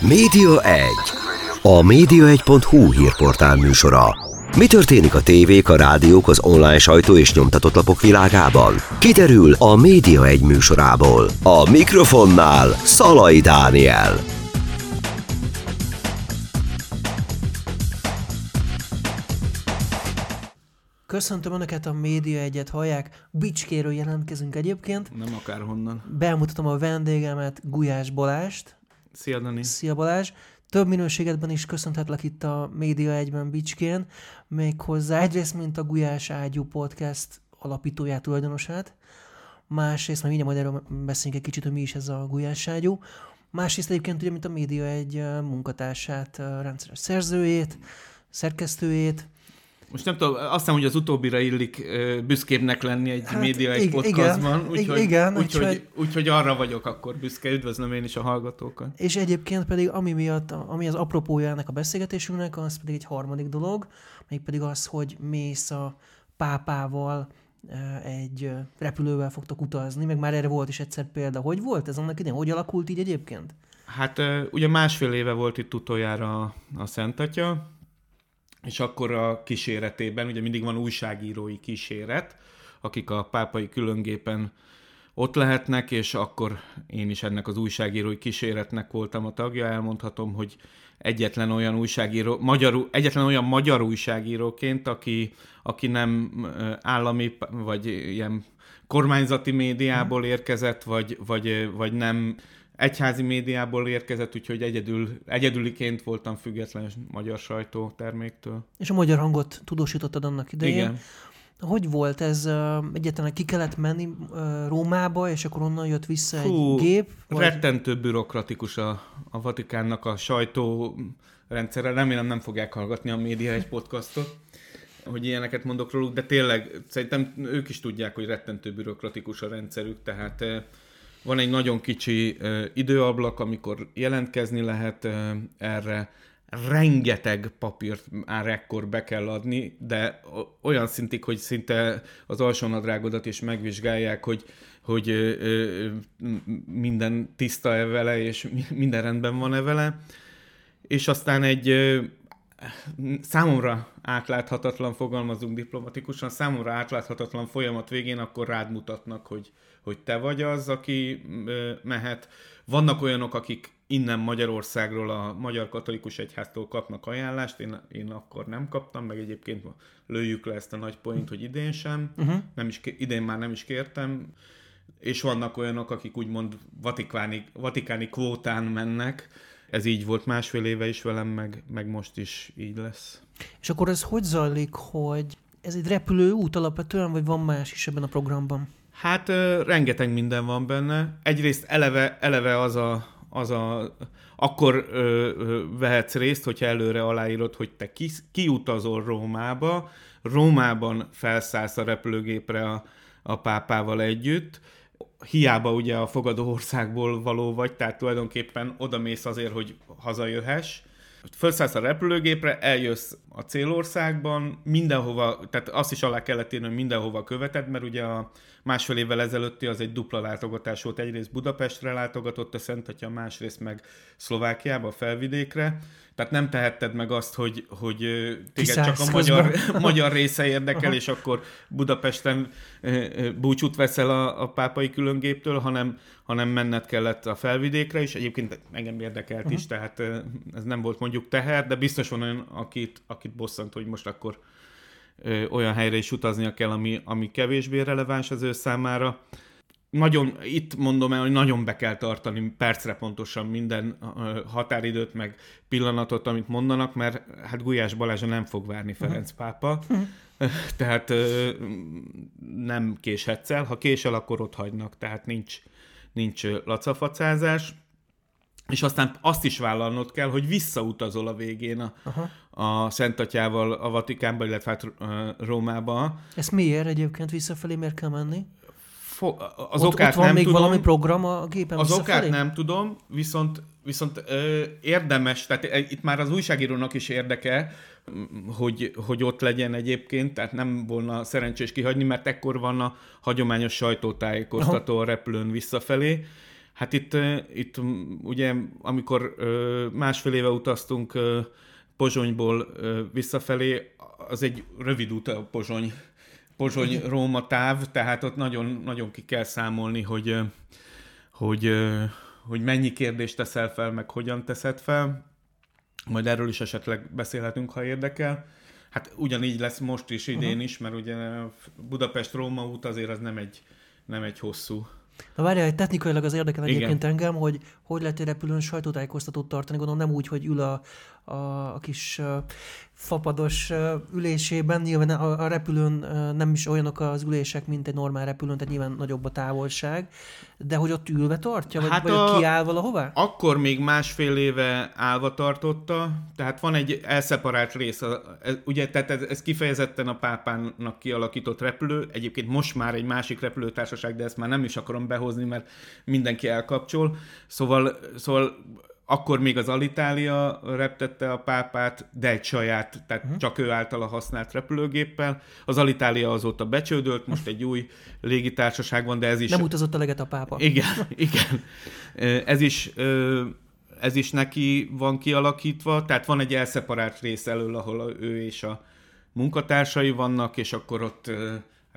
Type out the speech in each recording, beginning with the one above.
Média 1. A média1.hu hírportál műsora. Mi történik a tévék, a rádiók, az online sajtó és nyomtatott lapok világában? Kiderül a Média 1 műsorából. A mikrofonnál Szalai Dániel. Köszöntöm Önöket, a Média egyet hallják. Bicskéről jelentkezünk egyébként. Nem akárhonnan. Bemutatom a vendégemet, Gulyás Balást. Szia, Dani. Szia Balázs. Több minőségedben is köszönhetlek itt a Média egyben Bicskén, méghozzá egyrészt, mint a Gulyás Ágyú podcast alapítóját, tulajdonosát, másrészt, majd mindjárt majd erről beszélünk egy kicsit, hogy mi is ez a Gulyás Ágyú, másrészt egyébként ugye, mint a Média egy eh, munkatársát, eh, rendszeres szerzőjét, szerkesztőjét, Most nem tudom, azt hiszem, hogy az utóbbira illik büszkébbnek lenni egy Hát média egy podcastban, igen, úgyhogy, ig- igen, úgyhogy, úgyhogy- úgyhogy arra vagyok akkor büszke. Üdvözlöm én is a hallgatókat. És egyébként pedig, ami miatt, ami az apropója ennek a beszélgetésünknek, az pedig egy harmadik dolog, mégpedig az, hogy mész a pápával egy repülővel fogtok utazni, meg már erre volt is egyszer példa. Hogy volt ez annak idején? Hogy alakult így egyébként? Hát ugye másfél éve volt itt utoljára a, a Szent Atya, és akkor a kíséretében, ugye mindig van újságírói kíséret, akik a pápai különgépen ott lehetnek, és akkor én is ennek az újságírói kíséretnek voltam a tagja. Elmondhatom, hogy egyetlen olyan újságíró, magyar, egyetlen olyan magyar újságíróként, aki, aki nem állami vagy ilyen kormányzati médiából érkezett, vagy, vagy, vagy nem egyházi médiából érkezett, úgyhogy egyedül, egyedüliként voltam független magyar sajtóterméktől. És a magyar hangot tudósítottad annak idején. Igen. Hogy volt ez? Egyáltalán ki kellett menni Rómába, és akkor onnan jött vissza Fú, egy gép? Vagy... Rettentő bürokratikus a, a Vatikánnak a sajtó rendszere. Remélem nem fogják hallgatni a média egy podcastot, hogy ilyeneket mondok róluk, de tényleg szerintem ők is tudják, hogy rettentő bürokratikus a rendszerük, tehát eh, van egy nagyon kicsi eh, időablak, amikor jelentkezni lehet eh, erre, rengeteg papírt már ekkor be kell adni, de olyan szintig, hogy szinte az alsónadrágodat is megvizsgálják, hogy, hogy ö, ö, minden tiszta-e vele, és mi- minden rendben van-e vele. És aztán egy ö, számomra átláthatatlan, fogalmazunk diplomatikusan, számomra átláthatatlan folyamat végén akkor rád mutatnak, hogy, hogy te vagy az, aki mehet. Vannak olyanok, akik innen Magyarországról, a Magyar Katolikus Egyháztól kapnak ajánlást, én, én akkor nem kaptam, meg egyébként lőjük le ezt a nagy point, hogy idén sem, uh-huh. nem is, idén már nem is kértem, és vannak olyanok, akik úgymond vatikáni, vatikáni kvótán mennek, ez így volt másfél éve is velem, meg, meg most is így lesz. És akkor ez hogy zajlik, hogy ez egy repülő út alapvetően, vagy van más is ebben a programban? Hát rengeteg minden van benne. Egyrészt eleve, eleve az a, az a akkor ö, ö, vehetsz részt, hogyha előre aláírod, hogy te ki, kiutazol Rómába, Rómában felszállsz a repülőgépre a, a pápával együtt, hiába ugye a fogadó országból való vagy, tehát tulajdonképpen odamész azért, hogy hazajöhess, Felszállsz a repülőgépre, eljössz a célországban, mindenhova, tehát azt is alá kellett írni, hogy mindenhova követed, mert ugye a másfél évvel ezelőtti az egy dupla látogatás volt. Egyrészt Budapestre látogatott a Szent Atya, másrészt meg Szlovákiába, a felvidékre. Tehát nem tehetted meg azt, hogy, hogy téged csak a magyar, magyar része érdekel, és akkor Budapesten búcsút veszel a, a pápai különgéptől, hanem, hanem menned kellett a felvidékre, és egyébként engem érdekelt uh-huh. is, tehát ez nem volt mondjuk teher, de biztos van olyan, akit, akit bosszant, hogy most akkor olyan helyre is utaznia kell, ami, ami kevésbé releváns az ő számára. Nagyon, itt mondom el, hogy nagyon be kell tartani percre pontosan minden határidőt, meg pillanatot, amit mondanak, mert hát Gulyás Balázsa nem fog várni Ferenc pápa, tehát ö, nem késhetsz el, ha késel, akkor ott hagynak, tehát nincs, nincs lacafacázás. És aztán azt is vállalnod kell, hogy visszautazol a végén a, Aha. a Szent Atyával a Vatikánba, illetve hát Rómába. Ezt miért egyébként visszafelé miért kell menni? Fo- az ott, okát ott van nem még tudom. valami program a gépen Az okát nem tudom, viszont, viszont ö, érdemes, tehát itt már az újságírónak is érdeke, hogy, hogy ott legyen egyébként, tehát nem volna szerencsés kihagyni, mert ekkor van a hagyományos sajtótájékoztató a repülőn visszafelé. Hát itt, itt ugye, amikor másfél éve utaztunk Pozsonyból visszafelé, az egy rövid út a Pozsony, Pozsony-Róma táv, tehát ott nagyon, nagyon ki kell számolni, hogy, hogy, hogy mennyi kérdést teszel fel, meg hogyan teszed fel. Majd erről is esetleg beszélhetünk, ha érdekel. Hát ugyanígy lesz most is, idén uh-huh. is, mert ugye Budapest-Róma út azért az nem egy, nem egy hosszú Na várjál, hogy technikailag az érdekel egyébként engem, hogy hogy lehet egy repülőn sajtótájékoztatót tartani, gondolom nem úgy, hogy ül a, a, a kis fapados ülésében, nyilván a, a repülőn nem is olyanok az ülések, mint egy normál repülőn, tehát nyilván nagyobb a távolság, de hogy ott ülve tartja, vagy, hát vagy a, kiáll valahová? Akkor még másfél éve állva tartotta, tehát van egy elszeparált rész, ez, ugye, tehát ez, ez kifejezetten a pápának kialakított repülő, egyébként most már egy másik repülőtársaság, de ezt már nem is akarom behozni, mert mindenki elkapcsol, szóval, szóval akkor még az Alitalia reptette a pápát, de egy saját, tehát uh-huh. csak ő általa használt repülőgéppel. Az Alitalia azóta becsődölt, most egy új légitársaság van, de ez is... Nem utazott a leget a pápa. Igen, igen. Ez is, ez is neki van kialakítva, tehát van egy elszeparált rész elől, ahol ő és a munkatársai vannak, és akkor ott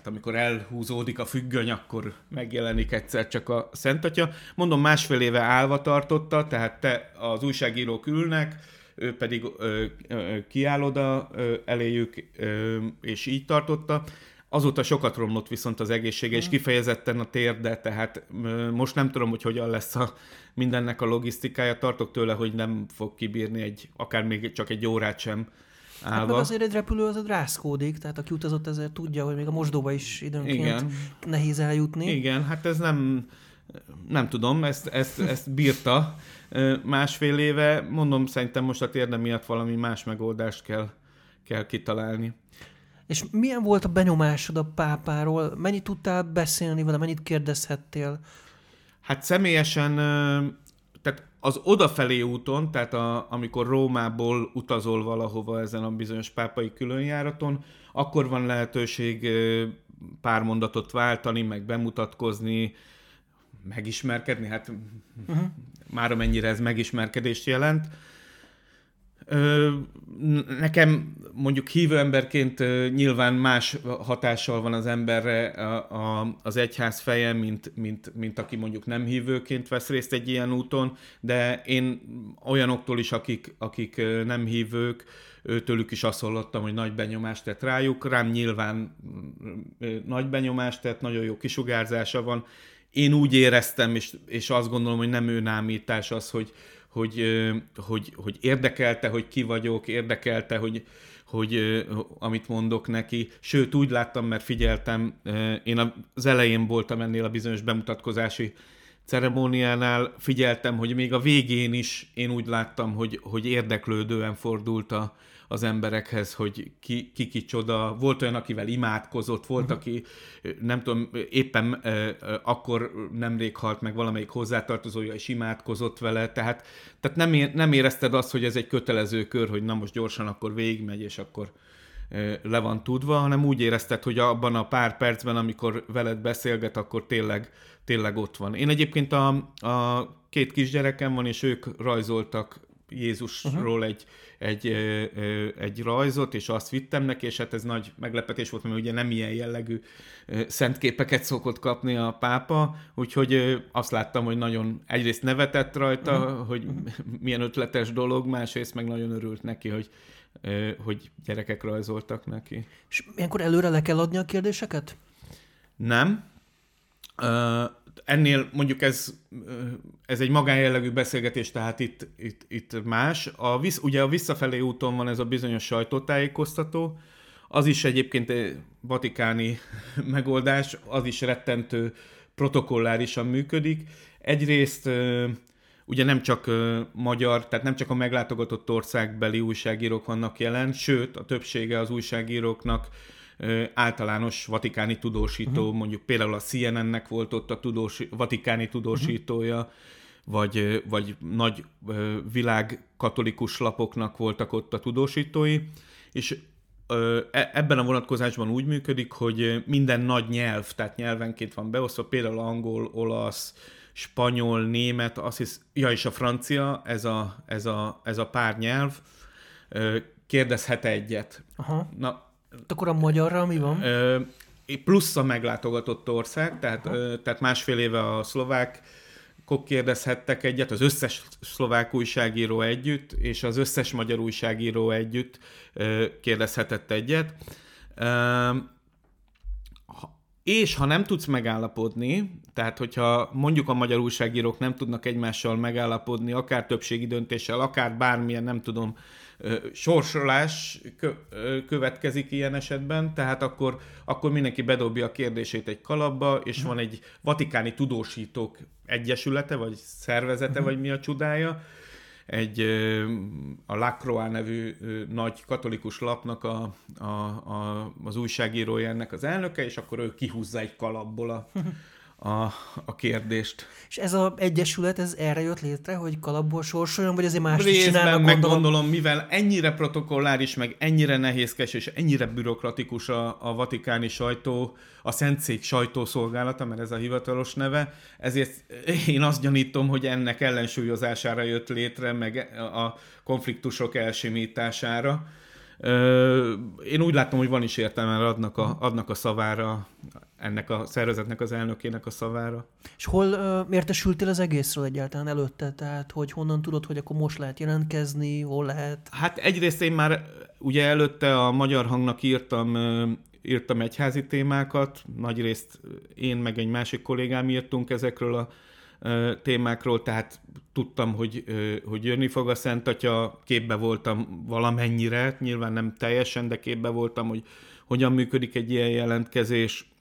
hát amikor elhúzódik a függöny, akkor megjelenik egyszer csak a Szent Atya. Mondom, másfél éve állva tartotta, tehát te az újságírók ülnek, ő pedig ö, ö, kiáll oda ö, eléjük, ö, és így tartotta. Azóta sokat romlott viszont az egészsége, és mm. kifejezetten a térde, tehát ö, most nem tudom, hogy hogyan lesz a mindennek a logisztikája. Tartok tőle, hogy nem fog kibírni egy, akár még csak egy órát sem állva. Hát meg azért egy repülő az rászkódik, tehát aki utazott ezért tudja, hogy még a mosdóba is időnként Igen. nehéz eljutni. Igen, hát ez nem, nem tudom, ezt, ezt, ezt bírta másfél éve. Mondom, szerintem most a térde miatt valami más megoldást kell, kell kitalálni. És milyen volt a benyomásod a pápáról? Mennyit tudtál beszélni vele, mennyit kérdezhettél? Hát személyesen tehát az odafelé úton, tehát a, amikor Rómából utazol valahova ezen a bizonyos pápai különjáraton, akkor van lehetőség pár mondatot váltani, meg bemutatkozni, megismerkedni, hát uh-huh. már amennyire ez megismerkedést jelent. Nekem mondjuk hívő emberként nyilván más hatással van az emberre az egyház feje, mint, mint, mint aki mondjuk nem hívőként vesz részt egy ilyen úton, de én olyanoktól is, akik, akik nem hívők, tőlük is azt hallottam, hogy nagy benyomást tett rájuk. Rám nyilván nagy benyomást tett, nagyon jó kisugárzása van. Én úgy éreztem, és, és azt gondolom, hogy nem ő námítás az, hogy, hogy, hogy, hogy érdekelte, hogy ki vagyok, érdekelte, hogy, hogy amit mondok neki. Sőt, úgy láttam, mert figyeltem, én az elején voltam ennél a bizonyos bemutatkozási ceremóniánál, figyeltem, hogy még a végén is én úgy láttam, hogy, hogy érdeklődően fordult a, az emberekhez, hogy ki, ki kicsoda. Volt olyan, akivel imádkozott, volt, uh-huh. aki nem tudom, éppen akkor nemrég halt meg valamelyik hozzátartozója, és imádkozott vele, tehát, tehát nem, ér, nem érezted azt, hogy ez egy kötelező kör, hogy na most gyorsan akkor végigmegy, és akkor le van tudva, hanem úgy érezted, hogy abban a pár percben, amikor veled beszélget, akkor tényleg, tényleg ott van. Én egyébként a, a két kisgyerekem van, és ők rajzoltak Jézusról uh-huh. egy, egy, egy rajzot, és azt vittem neki, és hát ez nagy meglepetés volt, mert ugye nem ilyen jellegű szentképeket szokott kapni a pápa, úgyhogy azt láttam, hogy nagyon egyrészt nevetett rajta, uh-huh. hogy milyen ötletes dolog, másrészt meg nagyon örült neki, hogy, hogy gyerekek rajzoltak neki. És ilyenkor előre le kell adni a kérdéseket? Nem ennél mondjuk ez, ez egy magánjellegű beszélgetés, tehát itt, itt, itt más. A, visz, ugye a visszafelé úton van ez a bizonyos sajtótájékoztató, az is egyébként vatikáni megoldás, az is rettentő protokollárisan működik. Egyrészt ugye nem csak magyar, tehát nem csak a meglátogatott országbeli újságírók vannak jelen, sőt, a többsége az újságíróknak általános vatikáni tudósító, uh-huh. mondjuk például a CNN-nek volt ott a tudós, vatikáni tudósítója, uh-huh. vagy, vagy nagy világ katolikus lapoknak voltak ott a tudósítói, és e, ebben a vonatkozásban úgy működik, hogy minden nagy nyelv, tehát nyelvenként van beosztva, például angol, olasz, spanyol, német, azt hisz, ja, és a francia, ez a, ez a, ez a pár nyelv, kérdezhet egyet. Aha. Na, akkor a magyarra mi van? Plusz a meglátogatott ország, tehát, tehát másfél éve a szlovák kok kérdezhettek egyet, az összes szlovák újságíró együtt, és az összes magyar újságíró együtt kérdezhetett egyet. És ha nem tudsz megállapodni, tehát hogyha mondjuk a magyar újságírók nem tudnak egymással megállapodni, akár többségi döntéssel, akár bármilyen, nem tudom, sorsolás következik ilyen esetben, tehát akkor, akkor mindenki bedobja a kérdését egy kalapba, és van egy vatikáni tudósítók egyesülete, vagy szervezete, uh-huh. vagy mi a csodája, egy a Lacroix nevű nagy katolikus lapnak a, a, a, az újságírója ennek az elnöke, és akkor ő kihúzza egy kalapból a, a, a kérdést. És ez az egyesület, ez erre jött létre, hogy kalapból sorsoljon, vagy azért más is csinálnak? meg gondolom? gondolom, mivel ennyire protokolláris, meg ennyire nehézkes, és ennyire bürokratikus a, a vatikáni sajtó, a Szentszék sajtószolgálata, mert ez a hivatalos neve, ezért én azt gyanítom, hogy ennek ellensúlyozására jött létre, meg a konfliktusok elsimítására én úgy látom, hogy van is értelme, adnak a, adnak a szavára, ennek a szervezetnek az elnökének a szavára. És hol uh, értesültél az egészről egyáltalán előtte? Tehát, hogy honnan tudod, hogy akkor most lehet jelentkezni, hol lehet? Hát egyrészt én már ugye előtte a Magyar Hangnak írtam, írtam egyházi témákat, nagyrészt én meg egy másik kollégám írtunk ezekről a témákról, tehát tudtam, hogy, hogy jönni fog a Szent Atya, képbe voltam valamennyire, nyilván nem teljesen, de képbe voltam, hogy hogyan működik egy ilyen jelentkezés.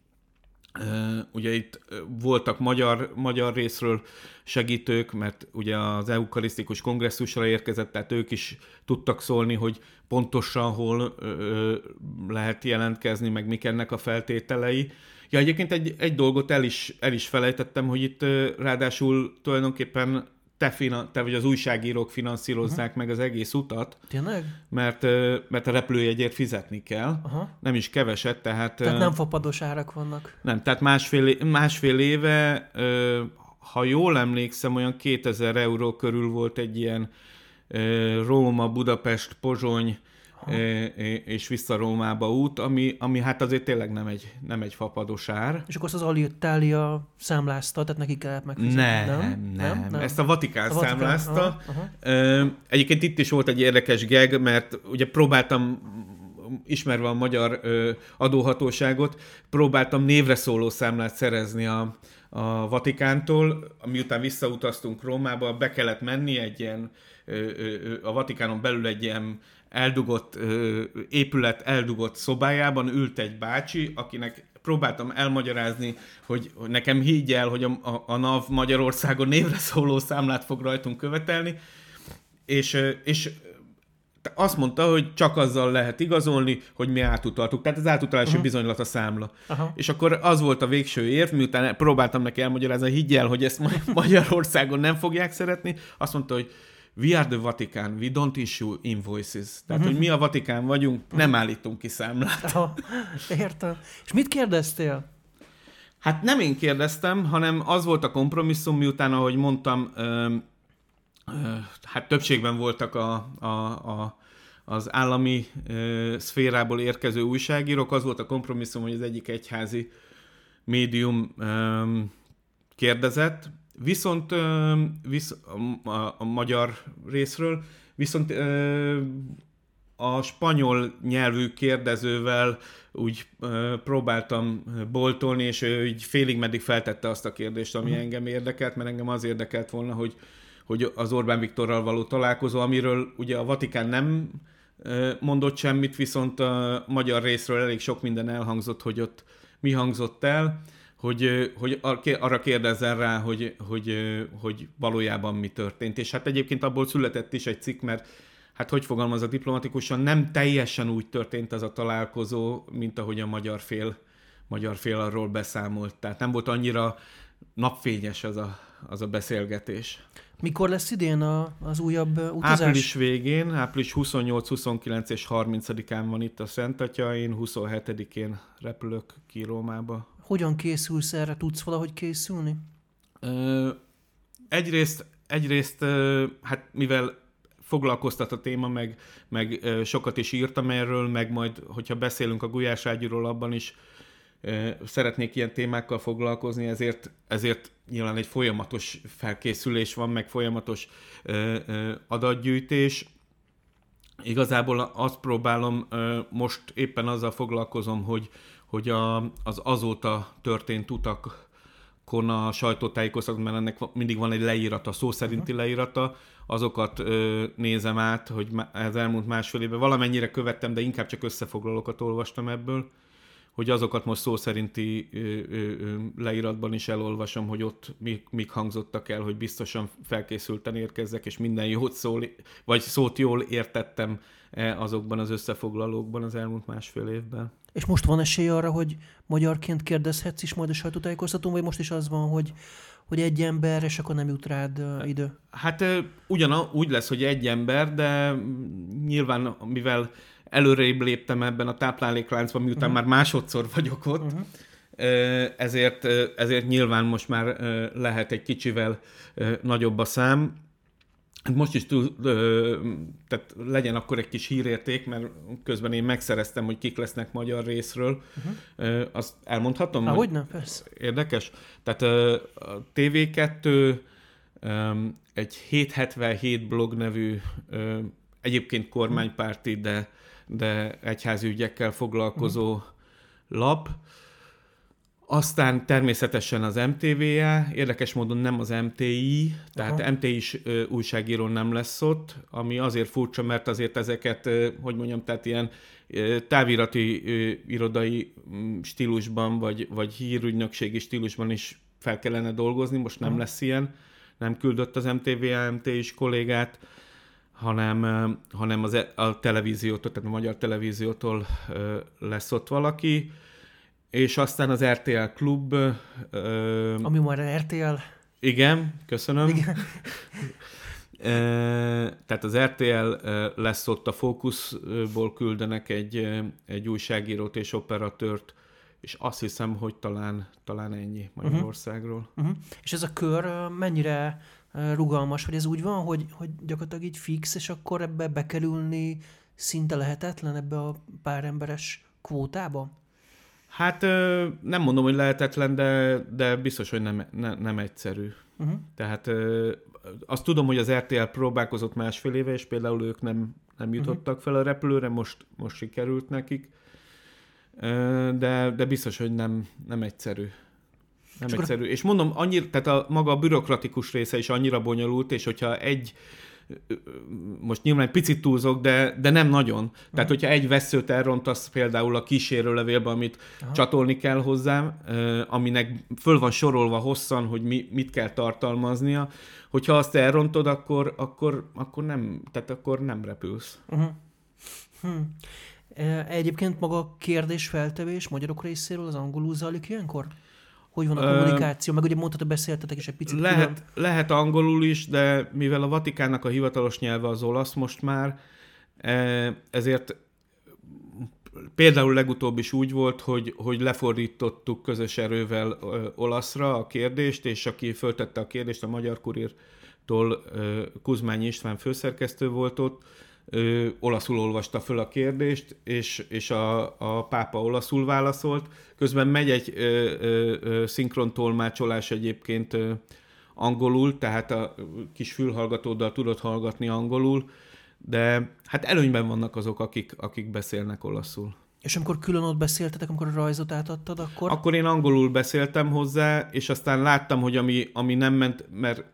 Ugye itt voltak magyar, magyar részről segítők, mert ugye az eukarisztikus kongresszusra érkezett, tehát ők is tudtak szólni, hogy pontosan hol lehet jelentkezni, meg mik ennek a feltételei. Ja, egyébként egy, egy dolgot el is, el is felejtettem, hogy itt ráadásul tulajdonképpen te, finan, te vagy az újságírók finanszírozzák uh-huh. meg az egész utat. Tényleg? Mert, mert a repülőjegyért fizetni kell. Uh-huh. Nem is keveset, tehát... Tehát nem fapados árak vannak. Nem, tehát másfél, másfél éve, ha jól emlékszem, olyan 2000 euró körül volt egy ilyen Róma, Budapest, Pozsony, és vissza Rómába út, ami, ami hát azért tényleg nem egy, nem egy fapados ár. És akkor az Alitalia számlázta, tehát neki kellett megfizetni, nem, nem? Nem, nem. Ezt a Vatikán a számlázta. Aha, aha. Egyébként itt is volt egy érdekes geg, mert ugye próbáltam ismerve a magyar adóhatóságot, próbáltam névre szóló számlát szerezni a, a Vatikántól, miután visszautaztunk Rómába, be kellett menni egy ilyen, a Vatikánon belül egy ilyen eldugott épület eldugott szobájában ült egy bácsi, akinek próbáltam elmagyarázni, hogy, hogy nekem higgy el, hogy a, a, a NAV Magyarországon névre szóló számlát fog rajtunk követelni, és, és azt mondta, hogy csak azzal lehet igazolni, hogy mi átutaltuk. Tehát az átutalási uh-huh. bizonylat a számla. Uh-huh. És akkor az volt a végső érv, miután próbáltam neki elmagyarázni, higgy el, hogy ezt Magyarországon nem fogják szeretni, azt mondta, hogy we are the Vatican, we don't issue invoices. Tehát, hogy mi a Vatikán vagyunk, nem állítunk ki számlát. Oh, értem. És mit kérdeztél? Hát nem én kérdeztem, hanem az volt a kompromisszum, miután, ahogy mondtam, ö, ö, hát többségben voltak a, a, a, az állami ö, szférából érkező újságírók, az volt a kompromisszum, hogy az egyik egyházi médium ö, kérdezett, Viszont visz, a, a, a magyar részről, viszont a spanyol nyelvű kérdezővel úgy próbáltam boltolni, és ő így félig meddig feltette azt a kérdést, ami mm. engem érdekelt, mert engem az érdekelt volna, hogy, hogy az Orbán Viktorral való találkozó, amiről ugye a Vatikán nem mondott semmit, viszont a magyar részről elég sok minden elhangzott, hogy ott mi hangzott el hogy, hogy arra kérdezzen rá, hogy, hogy, hogy valójában mi történt. És hát egyébként abból született is egy cikk, mert hát hogy fogalmaz a diplomatikusan, nem teljesen úgy történt ez a találkozó, mint ahogy a magyar fél, magyar fél arról beszámolt. Tehát nem volt annyira napfényes az a, az a beszélgetés. Mikor lesz idén a, az újabb utazás? Április végén, április 28, 29 és 30-án van itt a Szent Atya, én 27-én repülök ki Rómába. Hogyan készülsz erre? Tudsz valahogy készülni? Ö, egyrészt, egyrészt, ö, hát mivel foglalkoztat a téma, meg, meg ö, sokat is írtam erről, meg majd, hogyha beszélünk a Gulyás Ágyúról, abban is ö, szeretnék ilyen témákkal foglalkozni, ezért, ezért nyilván egy folyamatos felkészülés van, meg folyamatos ö, ö, adatgyűjtés. Igazából azt próbálom, ö, most éppen azzal foglalkozom, hogy, hogy a, az azóta történt utakon a sajtótájékoztatón, mert ennek mindig van egy leírata, szó szerinti leírata, azokat ö, nézem át, hogy ez elmúlt másfél évben valamennyire követtem, de inkább csak összefoglalókat olvastam ebből, hogy azokat most szó szerinti ö, ö, ö, leíratban is elolvasom, hogy ott mik, mik hangzottak el, hogy biztosan felkészülten érkezzek, és minden jót szól, vagy szót jól értettem azokban az összefoglalókban az elmúlt másfél évben. És most van esély arra, hogy magyarként kérdezhetsz is majd a sajtótájékoztatón, vagy most is az van, hogy, hogy egy ember, és akkor nem jut rád ö, idő? Hát ugyan úgy lesz, hogy egy ember, de nyilván mivel előrébb léptem ebben a táplálékláncban, miután uh-huh. már másodszor vagyok ott, uh-huh. ezért, ezért nyilván most már lehet egy kicsivel nagyobb a szám. Hát most is túl, ö, tehát legyen akkor egy kis hírérték, mert közben én megszereztem, hogy kik lesznek magyar részről. Uh-huh. Azt elmondhatom? Há, hogy- hogy nem, persze. Érdekes. Tehát ö, a TV2 öm, egy 777 blog nevű, ö, egyébként kormánypárti, de, de egyházi ügyekkel foglalkozó lap. Aztán természetesen az MTV-je, érdekes módon nem az MTI, tehát Aha. MTI-s ö, újságíró nem lesz ott, ami azért furcsa, mert azért ezeket, ö, hogy mondjam, tehát ilyen ö, távirati ö, irodai mm, stílusban, vagy, vagy hírügynökségi stílusban is fel kellene dolgozni, most nem Aha. lesz ilyen, nem küldött az MTV, MT-is kollégát, hanem, ö, hanem az, e- a televíziótól, tehát a magyar televíziótól ö, lesz ott valaki, és aztán az RTL Klub, ö, Ami már RTL. igen, köszönöm. Igen. Ö, Tehát az RTL lesz ott a Fókuszból küldenek egy, egy újságírót és operatőrt, és azt hiszem, hogy talán, talán ennyi Magyarországról. Uh-huh. És ez a kör mennyire rugalmas, hogy ez úgy van, hogy, hogy gyakorlatilag így fix, és akkor ebbe bekerülni szinte lehetetlen ebbe a pár emberes kvótába? Hát nem mondom, hogy lehetetlen, de, de biztos, hogy nem, ne, nem egyszerű. Uh-huh. Tehát azt tudom, hogy az RTL próbálkozott másfél éve, és például ők nem, nem jutottak fel a repülőre, most, most sikerült nekik. De, de biztos, hogy nem, nem egyszerű. Nem És egyszerű. És mondom, annyira, tehát a maga a bürokratikus része is annyira bonyolult, és hogyha egy most nyilván egy picit túlzok, de, de nem nagyon. Tehát, hogyha egy veszőt elrontasz például a kísérőlevélbe, amit Aha. csatolni kell hozzám, ö, aminek föl van sorolva hosszan, hogy mi, mit kell tartalmaznia, hogyha azt elrontod, akkor, akkor, akkor, nem, tehát akkor nem repülsz. Uh-huh. Hm. Egyébként maga a kérdés-feltevés magyarok részéről az angolul zajlik ilyenkor? Hogy van a kommunikáció? Meg ugye mondtad, beszéltetek is egy picit külön. Lehet, lehet angolul is, de mivel a Vatikánnak a hivatalos nyelve az olasz most már, eh, ezért például legutóbb is úgy volt, hogy, hogy lefordítottuk közös erővel olaszra a kérdést, és aki föltette a kérdést a Magyar Kurírtól, ö, Kuzmányi István főszerkesztő volt ott, ö, olaszul olvasta föl a kérdést, és, és a, a pápa olaszul válaszolt. Közben megy egy ö, ö, ö, szinkron tolmácsolás egyébként ö, angolul, tehát a kis fülhallgatóddal tudod hallgatni angolul, de hát előnyben vannak azok, akik, akik beszélnek olaszul. És amikor külön ott beszéltetek, amikor a rajzot átadtad, akkor... Akkor én angolul beszéltem hozzá, és aztán láttam, hogy ami, ami nem ment, mert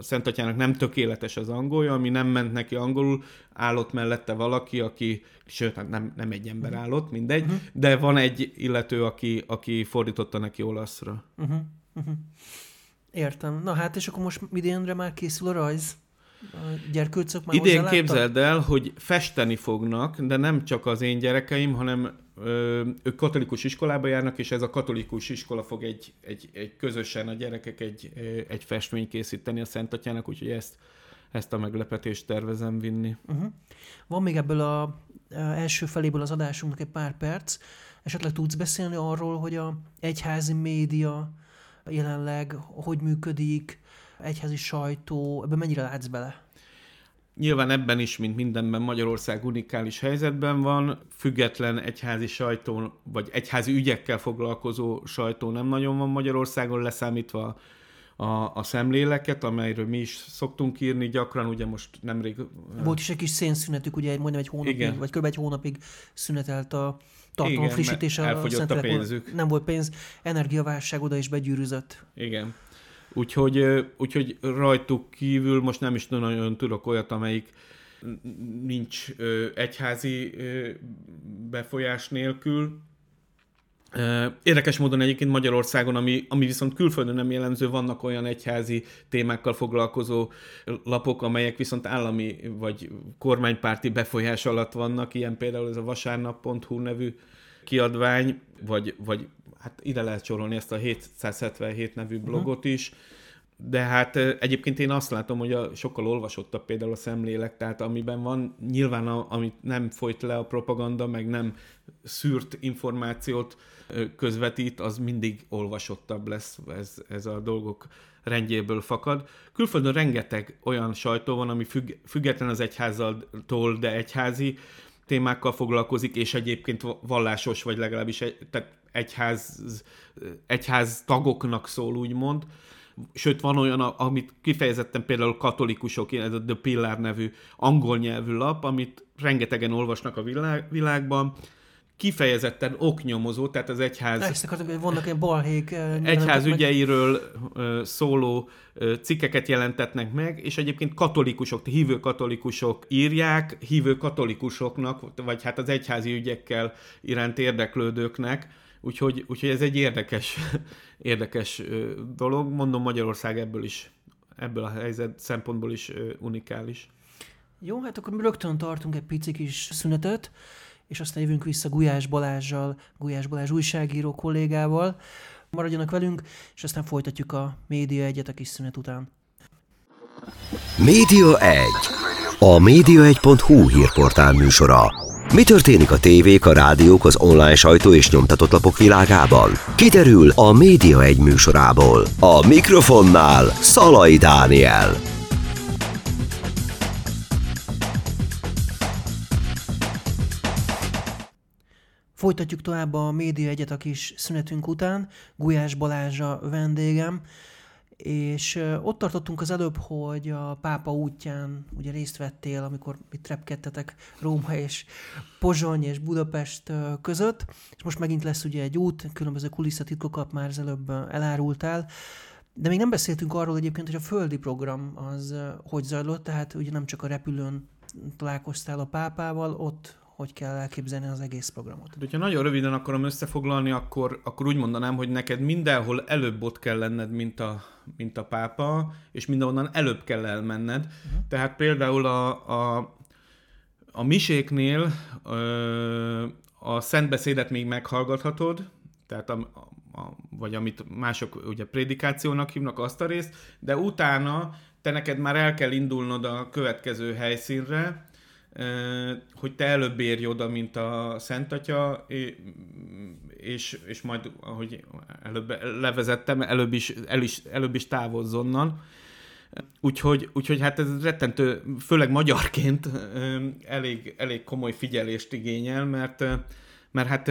Szent Atyának nem tökéletes az angolja, ami nem ment neki angolul, állott mellette valaki, aki, sőt, hát nem, nem egy ember állott, mindegy, uh-huh. de van egy illető, aki, aki fordította neki olaszra. Uh-huh. Uh-huh. Értem. Na hát, és akkor most idénre már készül a rajz? Gyerkőcök már Idén képzeld el, hogy festeni fognak, de nem csak az én gyerekeim, hanem ö, ők katolikus iskolába járnak, és ez a katolikus iskola fog egy, egy, egy közösen a gyerekek egy, egy festményt készíteni a Szent Atyának, úgyhogy ezt, ezt a meglepetést tervezem vinni. Uh-huh. Van még ebből a, a első feléből az adásunknak egy pár perc. Esetleg tudsz beszélni arról, hogy a egyházi média jelenleg, hogy működik, egyházi sajtó, ebben mennyire látsz bele? Nyilván ebben is, mint mindenben Magyarország unikális helyzetben van, független egyházi sajtó, vagy egyházi ügyekkel foglalkozó sajtó nem nagyon van Magyarországon, leszámítva a, a szemléleket, amelyről mi is szoktunk írni gyakran, ugye most nemrég... Volt is egy kis szénszünetük, ugye majdnem egy hónapig, Igen. vagy kb. egy hónapig szünetelt a tartalom frissítés. Elfogyott a pénzük. Nem volt pénz, energiaválság oda is begyűrűzött. Igen. Úgyhogy, úgyhogy rajtuk kívül most nem is nagyon tudok olyat, amelyik nincs egyházi befolyás nélkül. Érdekes módon egyébként Magyarországon, ami, ami viszont külföldön nem jellemző, vannak olyan egyházi témákkal foglalkozó lapok, amelyek viszont állami vagy kormánypárti befolyás alatt vannak, ilyen például ez a vasárnap.hu nevű kiadvány, vagy, vagy hát ide lehet sorolni ezt a 777 nevű mhm. blogot is, de hát egyébként én azt látom, hogy a sokkal olvasottabb például a szemlélek, tehát amiben van nyilván, a, amit nem folyt le a propaganda, meg nem szűrt információt közvetít, az mindig olvasottabb lesz, ez, ez a dolgok rendjéből fakad. Külföldön rengeteg olyan sajtó van, ami függ, független az egyházatól, de egyházi témákkal foglalkozik, és egyébként vallásos, vagy legalábbis egy, tehát egyház, egyház tagoknak szól, úgymond. Sőt, van olyan, amit kifejezetten például katolikusok, ez a The Pillar nevű angol nyelvű lap, amit rengetegen olvasnak a világ, világban, kifejezetten oknyomozó, tehát az egyház... Ezt akartam, hogy vannak ilyen balhék... Egyház ügyeiről meg... szóló cikkeket jelentetnek meg, és egyébként katolikusok, hívő katolikusok írják, hívő katolikusoknak, vagy hát az egyházi ügyekkel iránt érdeklődőknek, úgyhogy, úgyhogy ez egy érdekes, érdekes dolog. Mondom, Magyarország ebből is, ebből a helyzet szempontból is unikális. Jó, hát akkor rögtön tartunk egy pici kis szünetet, és aztán jövünk vissza Gulyás Balázsjal, Gulyás Balázs újságíró kollégával. Maradjanak velünk, és aztán folytatjuk a Média egyet a kis szünet után. Média 1. A média1.hu hírportál műsora. Mi történik a tévék, a rádiók, az online sajtó és nyomtatott lapok világában? Kiderül a Média 1 műsorából. A mikrofonnál Szalai Dániel. Folytatjuk tovább a Média Egyet a kis szünetünk után. Gulyás Balázs a vendégem, és ott tartottunk az előbb, hogy a pápa útján ugye részt vettél, amikor itt repkedtetek Róma és Pozsony és Budapest között, és most megint lesz ugye egy út, különböző kulisszatitkokat már az előbb elárultál, de még nem beszéltünk arról egyébként, hogy a földi program az hogy zajlott, tehát ugye nem csak a repülőn találkoztál a pápával, ott hogy kell elképzelni az egész programot. De hogyha nagyon röviden akarom összefoglalni, akkor, akkor úgy mondanám, hogy neked mindenhol előbb ott kell lenned, mint a, mint a pápa, és mindenhonnan előbb kell elmenned. Uh-huh. Tehát például a, a, a miséknél ö, a szentbeszédet még meghallgathatod, tehát a, a, vagy amit mások ugye prédikációnak hívnak azt a részt, de utána te neked már el kell indulnod a következő helyszínre, hogy te előbb érj oda, mint a Szent Atya, és, és majd, ahogy előbb levezettem, előbb is, el is, előbb is távozz onnan. Úgyhogy, úgyhogy hát ez rettentő, főleg magyarként elég, elég komoly figyelést igényel, mert mert hát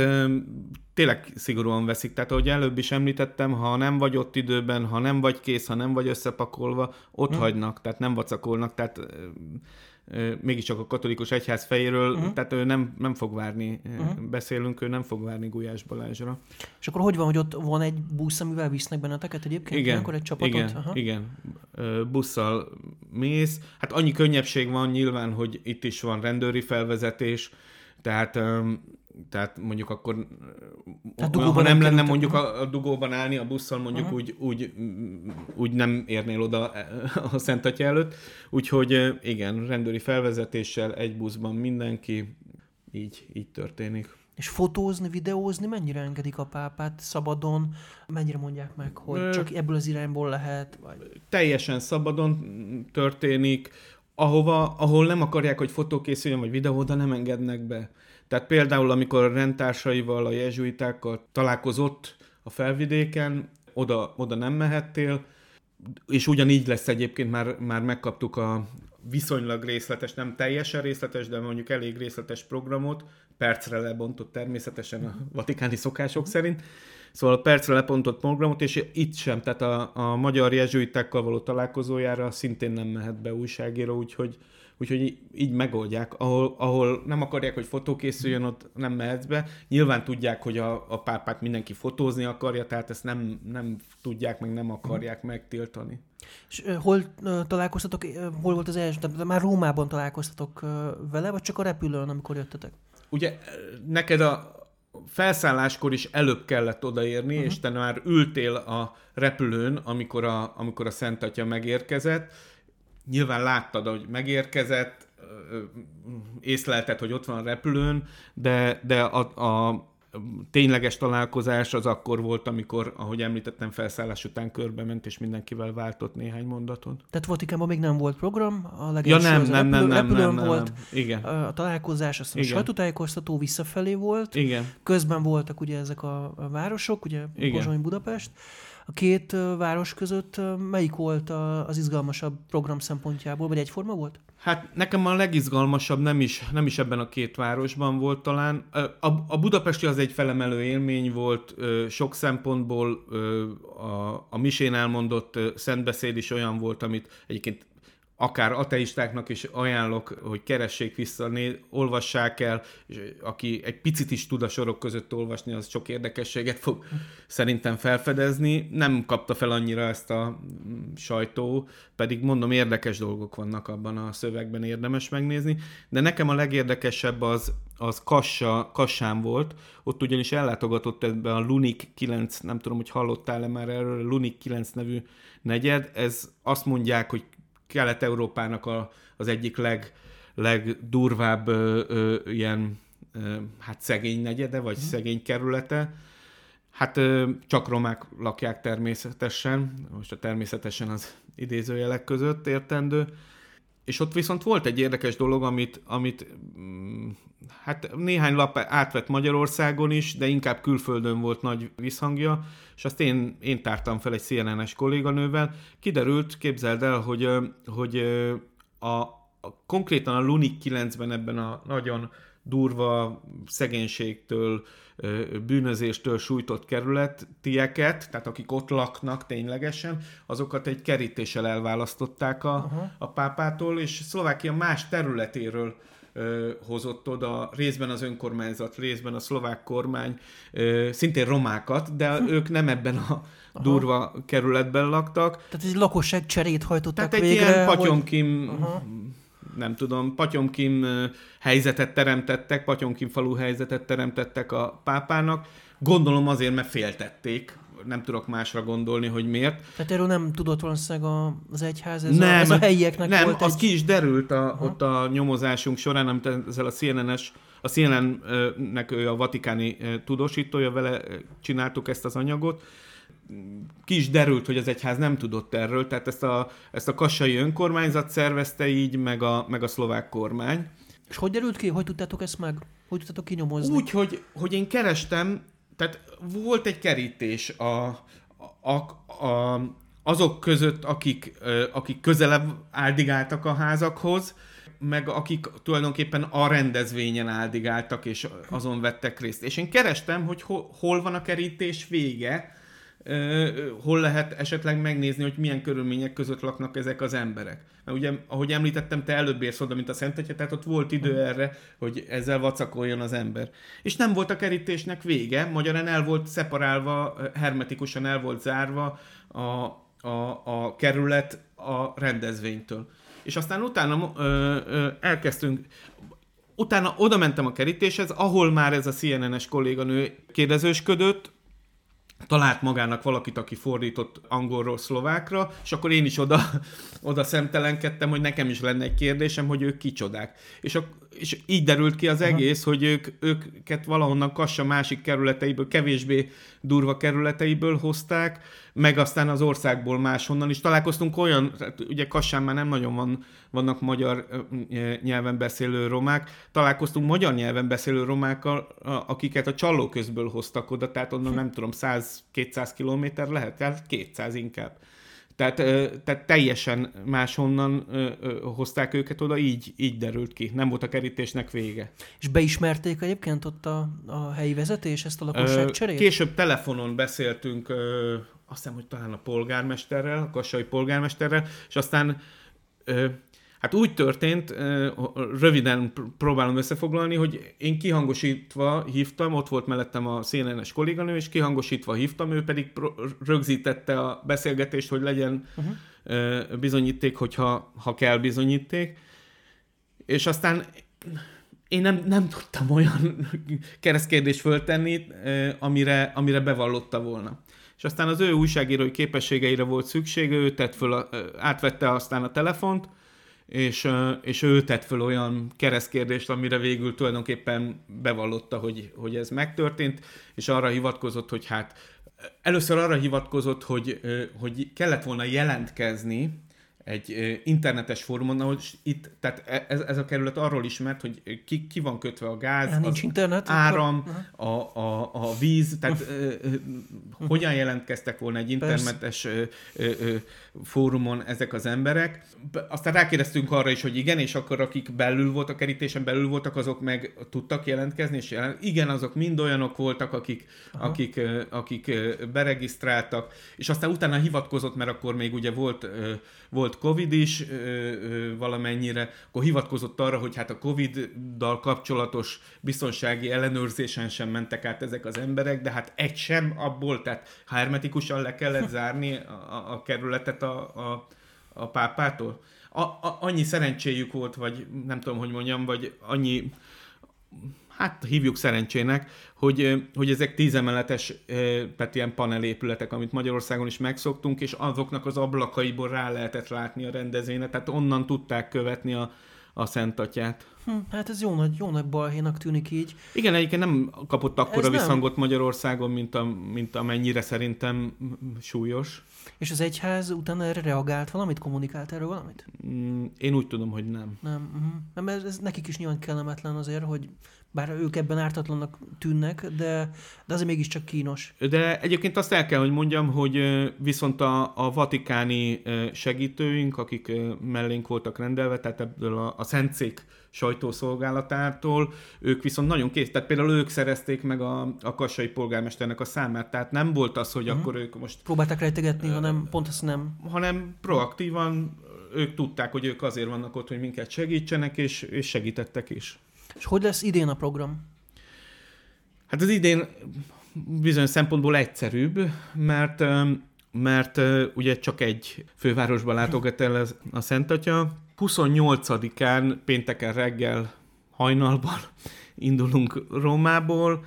tényleg szigorúan veszik. Tehát ahogy előbb is említettem, ha nem vagy ott időben, ha nem vagy kész, ha nem vagy összepakolva, ott hmm. hagynak, tehát nem vacakolnak, tehát mégiscsak a katolikus egyház fejéről, uh-huh. tehát ő nem, nem fog várni, uh-huh. beszélünk, ő nem fog várni Gulyás Balázsra. És akkor hogy van, hogy ott van egy busz, amivel visznek benneteket egyébként? Igen, akkor egy csapatot? igen, Aha. igen. Busszal mész. Hát annyi könnyebbség van nyilván, hogy itt is van rendőri felvezetés, tehát tehát mondjuk akkor, tehát ha nem lenne mondjuk a, a dugóban állni a busszal, mondjuk úgy, úgy, úgy nem érnél oda a Szent Atya előtt. Úgyhogy igen, rendőri felvezetéssel egy buszban mindenki, így, így történik. És fotózni, videózni mennyire engedik a pápát szabadon? Mennyire mondják meg, hogy csak ebből az irányból lehet? Vagy... Teljesen szabadon történik. Ahova, ahol nem akarják, hogy fotó készüljön, vagy videó, oda nem engednek be. Tehát például, amikor a rendtársaival, a jezsuitákkal találkozott a felvidéken, oda, oda nem mehettél, és ugyanígy lesz egyébként, már, már megkaptuk a viszonylag részletes, nem teljesen részletes, de mondjuk elég részletes programot, percre lebontott természetesen a vatikáni szokások szerint, Szóval a percre lepontott programot, és itt sem, tehát a, a magyar jezsuitákkal való találkozójára szintén nem mehet be újságíró, úgyhogy, úgyhogy így megoldják. Ahol, ahol nem akarják, hogy fotó készüljön, ott nem mehetsz be. Nyilván tudják, hogy a, a pápát mindenki fotózni akarja, tehát ezt nem, nem tudják, meg nem akarják megtiltani. És hol találkoztatok, hol volt az első, már Rómában találkoztatok vele, vagy csak a repülőn, amikor jöttetek? Ugye neked a, felszálláskor is előbb kellett odaérni, uh-huh. és te már ültél a repülőn, amikor a, amikor a Szent Atya megérkezett. Nyilván láttad, hogy megérkezett, észlelted, hogy ott van a repülőn, de, de a, a tényleges találkozás az akkor volt, amikor, ahogy említettem, felszállás után körbe ment, és mindenkivel váltott néhány mondatot. Tehát Vatikánban még nem volt program, a legelső ja, nem, nem, repülő, nem, nem, repülőn nem, volt, nem, Igen. a találkozás, aztán a sajtótájékoztató visszafelé volt, Igen. közben voltak ugye ezek a, városok, ugye Pozsony, Budapest, a két város között melyik volt az izgalmasabb program szempontjából, vagy egyforma volt? Hát nekem a legizgalmasabb nem is, nem is ebben a két városban volt talán. A, a budapesti az egy felemelő élmény volt, sok szempontból a, a misén elmondott szentbeszéd is olyan volt, amit egyébként akár ateistáknak is ajánlok, hogy keressék vissza, né, olvassák el, és aki egy picit is tud a sorok között olvasni, az sok érdekességet fog szerintem felfedezni. Nem kapta fel annyira ezt a sajtó, pedig mondom, érdekes dolgok vannak abban a szövegben, érdemes megnézni, de nekem a legérdekesebb az, az Kassa, Kassán volt, ott ugyanis ellátogatott ebbe a Lunik 9, nem tudom, hogy hallottál-e már erről, Lunik 9 nevű negyed, ez azt mondják, hogy Kelet-Európának a, az egyik leg, legdurvább ö, ö, ilyen ö, hát szegény negyede, vagy mm. szegény kerülete. Hát ö, csak romák lakják természetesen, most a természetesen az idézőjelek között értendő. És ott viszont volt egy érdekes dolog, amit, amit mm, hát néhány lap átvett Magyarországon is, de inkább külföldön volt nagy visszhangja, és azt én, én tártam fel egy CNN-es kolléganővel. Kiderült, képzeld el, hogy, hogy a, a, konkrétan a Lunik 9-ben ebben a nagyon durva szegénységtől, bűnözéstől sújtott kerületieket, tehát akik ott laknak ténylegesen, azokat egy kerítéssel elválasztották a, uh-huh. a pápától, és Szlovákia más területéről ö, hozott oda, részben az önkormányzat, részben a szlovák kormány, ö, szintén romákat, de hm. ők nem ebben a Aha. durva kerületben laktak. Tehát egy lakosság cserét hajtottak Tehát egy végre, ilyen patyomkim, hogy... nem tudom, patyomkim helyzetet teremtettek, patyomkim falu helyzetet teremtettek a pápának. Gondolom azért, mert féltették nem tudok másra gondolni, hogy miért. Tehát erről nem tudott valószínűleg az egyház, ez, nem, a, ez a helyieknek nem, volt az egy... ki is derült a, ott a nyomozásunk során, amit ezzel a CNN-es, a CNN-nek ő a vatikáni tudósítója, vele csináltuk ezt az anyagot, ki is derült, hogy az egyház nem tudott erről, tehát ezt a, ezt a kassai önkormányzat szervezte így, meg a, meg a szlovák kormány. És hogy derült ki? Hogy tudtátok ezt meg? Hogy tudtátok kinyomozni? Úgy, hogy, hogy én kerestem tehát volt egy kerítés a, a, a, azok között, akik, akik közelebb áldigáltak a házakhoz, meg akik tulajdonképpen a rendezvényen áldigáltak, és azon vettek részt. És én kerestem, hogy hol van a kerítés vége, hol lehet esetleg megnézni, hogy milyen körülmények között laknak ezek az emberek. Mert ugye, ahogy említettem, te előbb érsz oda, mint a Szent Atya, tehát ott volt idő erre, hogy ezzel vacakoljon az ember. És nem volt a kerítésnek vége, magyarán el volt szeparálva, hermetikusan el volt zárva a, a, a kerület a rendezvénytől. És aztán utána ö, ö, elkezdtünk, utána oda mentem a kerítéshez, ahol már ez a CNN-es kolléganő kérdezősködött, talált magának valakit, aki fordított angolról szlovákra, és akkor én is oda, oda szemtelenkedtem, hogy nekem is lenne egy kérdésem, hogy ők kicsodák. És, a, és így derült ki az egész, hogy ők, őket valahonnan Kassa másik kerületeiből, kevésbé durva kerületeiből hozták, meg aztán az országból máshonnan is találkoztunk. Olyan, hát ugye Kassán már nem nagyon van, vannak magyar nyelven beszélő romák, találkoztunk magyar nyelven beszélő romákkal, akiket a csalló közből hoztak oda, tehát onnan nem tudom, 100-200 kilométer lehet, tehát 200 inkább. Tehát, tehát teljesen máshonnan hozták őket oda, így, így derült ki. Nem volt a kerítésnek vége. És beismerték egyébként ott a, a helyi vezetés ezt a lakosságcserét? Később telefonon beszéltünk, azt hiszem, hogy talán a polgármesterrel, a kassai polgármesterrel, és aztán Hát úgy történt, röviden próbálom összefoglalni, hogy én kihangosítva hívtam, ott volt mellettem a CNN-es kolléganő, és kihangosítva hívtam, ő pedig rögzítette a beszélgetést, hogy legyen uh-huh. bizonyíték, hogyha ha kell bizonyíték. És aztán én nem, nem tudtam olyan keresztkérdést föltenni, amire, amire bevallotta volna. És aztán az ő újságírói képességeire volt szüksége, ő tett föl, átvette aztán a telefont, és, és ő tett föl olyan keresztkérdést, amire végül tulajdonképpen bevallotta, hogy, hogy ez megtörtént, és arra hivatkozott, hogy hát először arra hivatkozott, hogy, hogy kellett volna jelentkezni egy internetes fórumon, ahol itt, tehát e, ez, ez a kerület arról ismert, hogy ki, ki van kötve a gáz, ja, az internet, áram, a, a, a víz, tehát hogyan jelentkeztek volna egy internetes uh, uh, fórumon ezek az emberek. Aztán rákérdeztünk arra is, hogy igen, és akkor akik belül voltak, kerítésen belül voltak, azok meg tudtak jelentkezni, és jelent, igen, azok mind olyanok voltak, akik, akik, akik beregisztráltak, és aztán utána hivatkozott, mert akkor még ugye volt, volt Covid is valamennyire, akkor hivatkozott arra, hogy hát a Covid-dal kapcsolatos biztonsági ellenőrzésen sem mentek át ezek az emberek, de hát egy sem abból, tehát hermetikusan le kellett zárni a, a kerületet a, a, a pápától. A, a, annyi szerencséjük volt, vagy nem tudom, hogy mondjam, vagy annyi, hát hívjuk szerencsének, hogy, hogy ezek tízemeletes tehát ilyen panelépületek, amit Magyarországon is megszoktunk, és azoknak az ablakaiból rá lehetett látni a rendezvényre, tehát onnan tudták követni a, a Szent Atyát. Hm, hát ez jó nagy, jó nagy balhénak tűnik így. Igen, egyébként nem kapott akkora ez visszhangot nem. Magyarországon, mint, a, mint amennyire szerintem súlyos. És az egyház utána erre reagált valamit, kommunikált erről valamit? Mm, én úgy tudom, hogy nem. Nem, uh-huh. mert ez nekik is nyilván kellemetlen azért, hogy bár ők ebben ártatlannak tűnnek, de, de azért mégiscsak kínos. De egyébként azt el kell, hogy mondjam, hogy viszont a, a vatikáni segítőink, akik mellénk voltak rendelve, tehát ebből a, a Szentszék sajtószolgálatától, ők viszont nagyon kész. Tehát például ők szerezték meg a, a kassai polgármesternek a számát, tehát nem volt az, hogy uh-huh. akkor ők most... Próbálták rejtegetni, uh, hanem pont azt nem... Hanem proaktívan ők tudták, hogy ők azért vannak ott, hogy minket segítsenek, és, és segítettek is. És hogy lesz idén a program? Hát az idén bizonyos szempontból egyszerűbb, mert mert ugye csak egy fővárosban látogat el a Szent Atya. 28-án pénteken reggel hajnalban indulunk Rómából,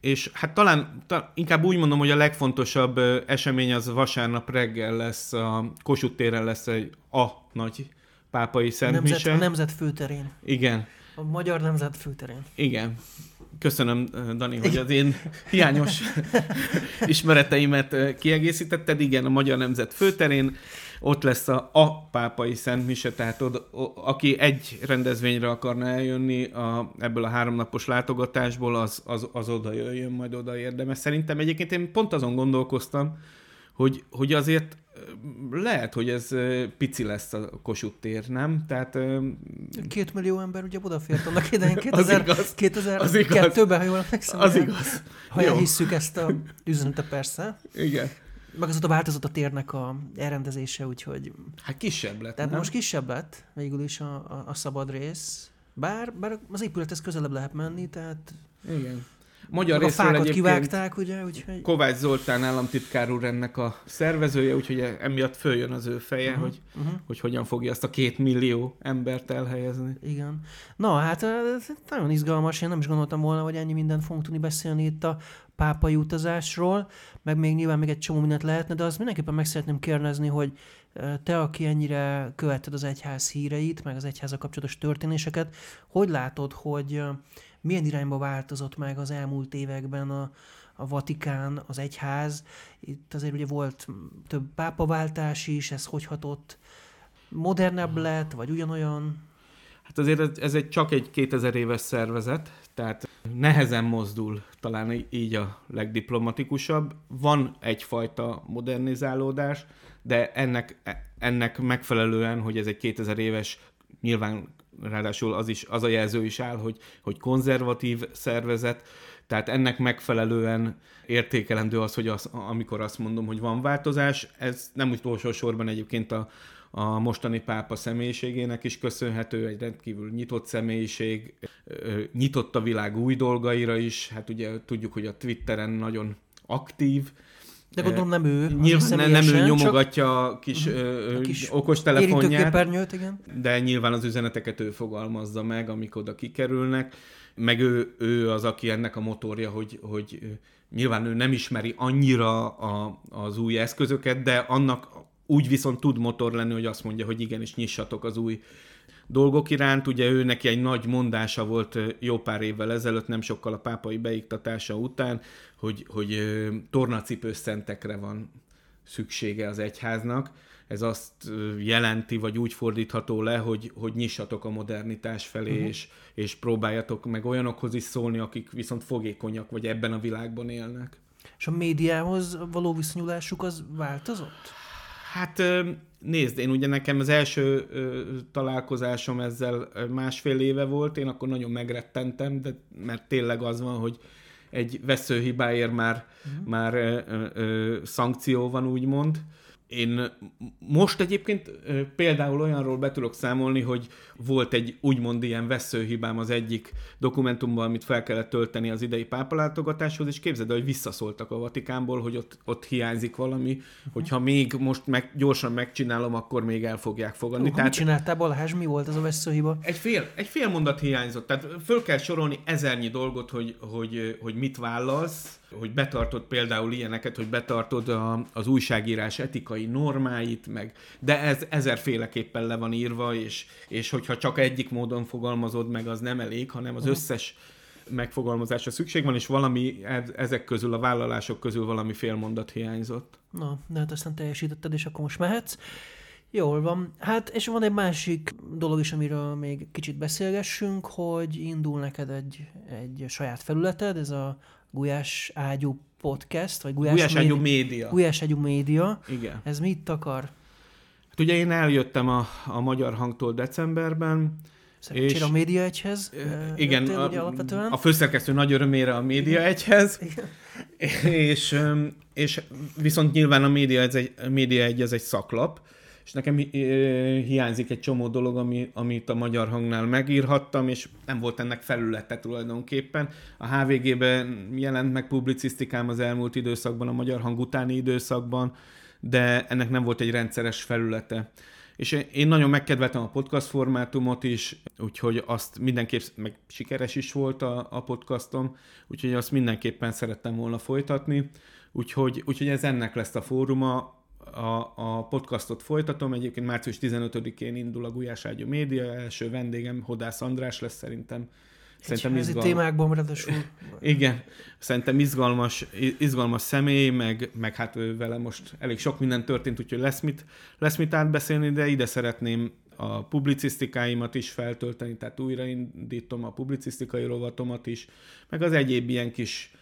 és hát talán, talán inkább úgy mondom, hogy a legfontosabb esemény az vasárnap reggel lesz, a Kossuth téren lesz egy a nagy pápai szentmise. Nemzet, a nemzet főterén. Igen. A magyar nemzet főterén. Igen. Köszönöm, Dani, hogy az én hiányos ismereteimet kiegészítetted. Igen, a Magyar Nemzet főterén ott lesz a, a pápai Szent Mise, tehát oda, aki egy rendezvényre akarna eljönni a, ebből a háromnapos látogatásból, az, az, az oda jöjjön, majd oda érdemes. Szerintem egyébként én pont azon gondolkoztam, hogy, hogy azért lehet, hogy ez pici lesz a Kossuth tér, nem? Tehát... Két millió ember ugye odafért annak idején 2002-ben, ha jól emlékszem. Az igaz. Ha Jó. elhisszük ezt a üzenetet persze. Igen. Meg azóta változott a térnek a elrendezése, úgyhogy... Hát kisebb lett, Tehát nem? most kisebb lett végül is a, a, a szabad rész. Bár, bár az épülethez közelebb lehet menni, tehát... Igen. Magyar a fákat kivágták, ugye? Úgyhogy... Kovács Zoltán államtitkár úr ennek a szervezője, úgyhogy emiatt följön az ő feje, uh-huh, hogy, uh-huh. hogy hogyan fogja azt a két millió embert elhelyezni. Igen. Na, hát ez nagyon izgalmas. Én nem is gondoltam volna, hogy ennyi mindent fogunk tudni beszélni itt a pápai utazásról, meg még nyilván még egy csomó mindent lehetne, de azt mindenképpen meg szeretném kérdezni, hogy te, aki ennyire követted az egyház híreit, meg az egyháza kapcsolatos történéseket, hogy látod, hogy milyen irányba változott meg az elmúlt években a, a Vatikán, az egyház? Itt azért ugye volt több pápaváltás is, ez hogy hatott? Modernebb lett, vagy ugyanolyan? Hát azért ez egy csak egy 2000 éves szervezet, tehát nehezen mozdul, talán így a legdiplomatikusabb. Van egyfajta modernizálódás, de ennek, ennek megfelelően, hogy ez egy 2000 éves, nyilván ráadásul az, is, az a jelző is áll, hogy, hogy konzervatív szervezet, tehát ennek megfelelően értékelendő az, hogy az, amikor azt mondom, hogy van változás, ez nem utolsó sorban egyébként a, a mostani pápa személyiségének is köszönhető, egy rendkívül nyitott személyiség, nyitott a világ új dolgaira is, hát ugye tudjuk, hogy a Twitteren nagyon aktív, de gondolom nem ő. Nyilván nem, nem ő nyomogatja a kis, uh-huh. a kis okostelefonját, igen. de nyilván az üzeneteket ő fogalmazza meg, amik oda kikerülnek, meg ő, ő az, aki ennek a motorja, hogy, hogy nyilván ő nem ismeri annyira a, az új eszközöket, de annak úgy viszont tud motor lenni, hogy azt mondja, hogy igenis nyissatok az új dolgok iránt. Ugye ő neki egy nagy mondása volt jó pár évvel ezelőtt, nem sokkal a pápai beiktatása után, hogy, hogy tornacipős szentekre van szüksége az egyháznak. Ez azt jelenti, vagy úgy fordítható le, hogy, hogy nyissatok a modernitás felé, uh-huh. és, és próbáljatok meg olyanokhoz is szólni, akik viszont fogékonyak, vagy ebben a világban élnek. És a médiához való viszonyulásuk az változott? Hát nézd, én ugye nekem az első találkozásom ezzel másfél éve volt, én akkor nagyon megrettentem, de mert tényleg az van, hogy egy veszőhibáért már, uh-huh. már ö, ö, szankció van, úgymond. Én most egyébként például olyanról be tudok számolni, hogy volt egy úgymond ilyen veszőhibám az egyik dokumentumban, amit fel kellett tölteni az idei pápalátogatáshoz, és képzeld hogy visszaszóltak a Vatikánból, hogy ott, ott hiányzik valami, hogyha még most meg, gyorsan megcsinálom, akkor még el fogják fogadni. Uh, Tehát, mit csináltál, Balázs? Mi volt az a veszőhiba? Egy fél, egy fél mondat hiányzott. Tehát föl kell sorolni ezernyi dolgot, hogy, hogy, hogy mit vállalsz, hogy betartod például ilyeneket, hogy betartod a, az újságírás etikai normáit, meg, de ez ezerféleképpen le van írva, és, és hogyha csak egyik módon fogalmazod meg, az nem elég, hanem az összes megfogalmazásra szükség van, és valami ezek közül, a vállalások közül valami félmondat hiányzott. Na, de hát aztán teljesítetted, és akkor most mehetsz. Jól van. Hát, és van egy másik dolog is, amiről még kicsit beszélgessünk, hogy indul neked egy, egy saját felületed, ez a Gulyás Ágyú podcast, vagy Gulyás, Gulyás Ágyú Média. Gulyás Ágyú Média. Igen. Ez mit akar? Hát ugye én eljöttem a, a Magyar Hangtól decemberben, Szerencsére és, a Média Egyhez. Igen, a, a főszerkesztő nagy örömére a Média Egyhez. és, és viszont nyilván a Média, ez egy, a Média Egy ez egy szaklap, és nekem hiányzik egy csomó dolog, ami, amit a magyar hangnál megírhattam, és nem volt ennek felülete tulajdonképpen. A HVG-ben jelent meg publicisztikám az elmúlt időszakban, a magyar hang utáni időszakban, de ennek nem volt egy rendszeres felülete. És én nagyon megkedveltem a podcast formátumot is, úgyhogy azt mindenképp, meg sikeres is volt a, a podcastom, úgyhogy azt mindenképpen szerettem volna folytatni. Úgyhogy, úgyhogy ez ennek lesz a fóruma, a, a podcastot folytatom. Egyébként március 15-én indul a Gulyás Ágyú Média, első vendégem Hodász András lesz szerintem. Szerintem izgalmas. témákban ráadásul. Igen, szerintem izgalmas, izgalmas személy, meg, meg hát vele most elég sok minden történt, úgyhogy lesz mit, lesz mit átbeszélni, de ide szeretném a publicisztikáimat is feltölteni, tehát újraindítom a publicisztikai rovatomat is, meg az egyéb ilyen kis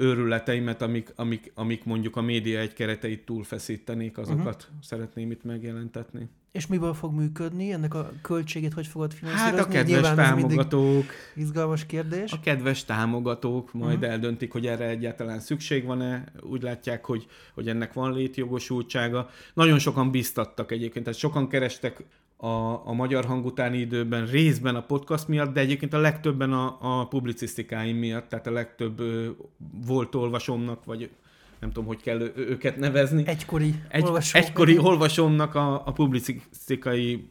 őrületeimet, amik, amik, amik mondjuk a média egy kereteit túlfeszítenék, azokat uh-huh. szeretném itt megjelentetni. És miből fog működni? Ennek a költségét hogy fogod finanszírozni? Hát a kedves Nyilván támogatók. Izgalmas kérdés. A kedves támogatók majd uh-huh. eldöntik, hogy erre egyáltalán szükség van-e. Úgy látják, hogy, hogy ennek van létjogosultsága. Nagyon sokan biztattak egyébként, tehát sokan kerestek a, a magyar hang utáni időben részben a podcast miatt, de egyébként a legtöbben a, a publicisztikáim miatt, tehát a legtöbb ö, volt olvasomnak, vagy nem tudom, hogy kell őket nevezni. Egykori Egy, olvasó. egykori olvasomnak a, a publicisztikai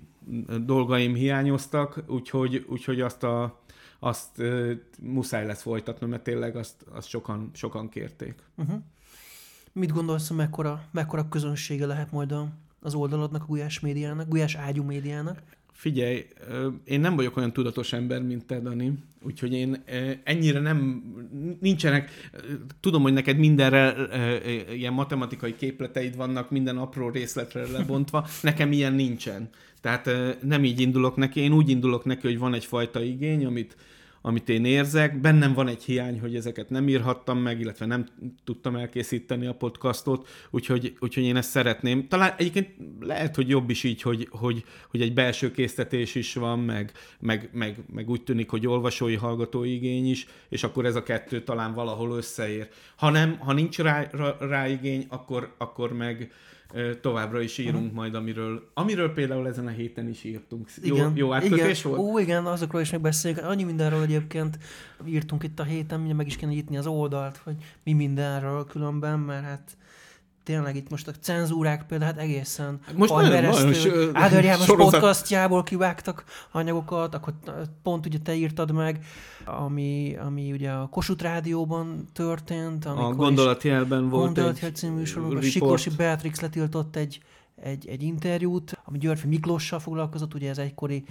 dolgaim hiányoztak, úgyhogy, úgyhogy azt, a, azt ö, muszáj lesz folytatnom, mert tényleg azt, azt sokan, sokan kérték. Uh-huh. Mit gondolsz, mekkora, mekkora közönsége lehet majd a, az oldaladnak, a Gulyás médiának, Gulyás ágyú médiának? Figyelj, én nem vagyok olyan tudatos ember, mint te, Dani, úgyhogy én ennyire nem, nincsenek, tudom, hogy neked mindenre ilyen matematikai képleteid vannak, minden apró részletre lebontva, nekem ilyen nincsen. Tehát nem így indulok neki, én úgy indulok neki, hogy van egyfajta igény, amit, amit én érzek. Bennem van egy hiány, hogy ezeket nem írhattam meg, illetve nem tudtam elkészíteni a podcastot, úgyhogy, úgyhogy én ezt szeretném. Talán egyébként lehet, hogy jobb is így, hogy, hogy, hogy egy belső késztetés is van, meg, meg, meg, meg úgy tűnik, hogy olvasói, hallgatói igény is, és akkor ez a kettő talán valahol összeér. Ha nem, ha nincs rá, rá, rá igény, akkor, akkor meg továbbra is írunk majd, amiről, amiről például ezen a héten is írtunk. Jó, jó átkötés igen. volt? Ó, igen, azokról is megbeszéljük. Annyi mindenről egyébként írtunk itt a héten, mindjárt meg is kéne nyitni az oldalt, hogy mi mindenről különben, mert hát tényleg itt most a cenzúrák például hát egészen Most nagyon- Áder János sorozat- podcastjából kivágtak anyagokat, akkor pont ugye te írtad meg, ami, ami ugye a Kossuth Rádióban történt, A gondolatjelben volt Gondolatjel egy című report. Sikorsi Beatrix letiltott egy, egy, egy interjút, ami Györfi Miklóssal foglalkozott, ugye ez egykori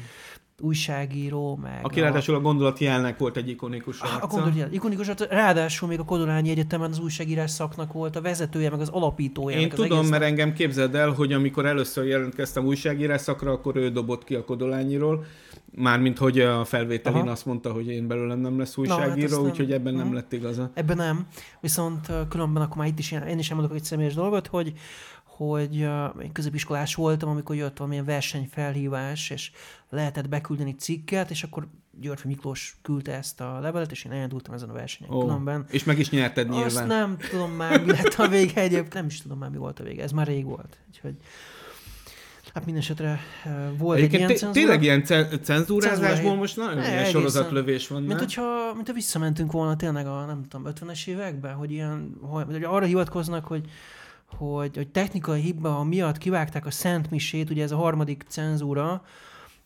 újságíró, meg Aki a, ráadásul a gondolatjelnek volt egy ikonikus a, a arca. gondolatjel, ikonikus, arc, ráadásul még a Kodolányi Egyetemen az újságírás szaknak volt a vezetője, meg az alapítója. Én tudom, egész... mert engem képzeld el, hogy amikor először jelentkeztem újságírás szakra, akkor ő dobott ki a Kodolányiról. Mármint, hogy a felvételin Aha. azt mondta, hogy én belőlem nem lesz hát újságíró, ezt nem- úgyhogy ebben nem Mhm. lett igaza. Ebben nem. Viszont különben akkor már itt is, ilyen- én is elmondok egy személyes dolgot, hogy hogy én középiskolás voltam, amikor jött valamilyen versenyfelhívás, és lehetett beküldeni cikket, és akkor Györfi Miklós küldte ezt a levelet, és én elindultam ezen a versenyen. Ó, Különben és meg is nyerted azt nyilván. nem tudom már, mi lett a vége egyébként, nem is tudom már, mi volt a vége, ez már rég volt. Úgyhogy, hát minden esetre volt Egyébként egy ilyen cenzúra. tényleg ilyen ce- cenzúrázásból Cenzúra- most nagyon Ne, ilyen sorozatlövés van, Mint hogyha, mint ha visszamentünk volna tényleg a, nem tudom, 50-es években, hogy ilyen, hogy arra hivatkoznak, hogy, hogy, hogy technikai hiba miatt kivágták a Szent Misét, ugye ez a harmadik cenzúra,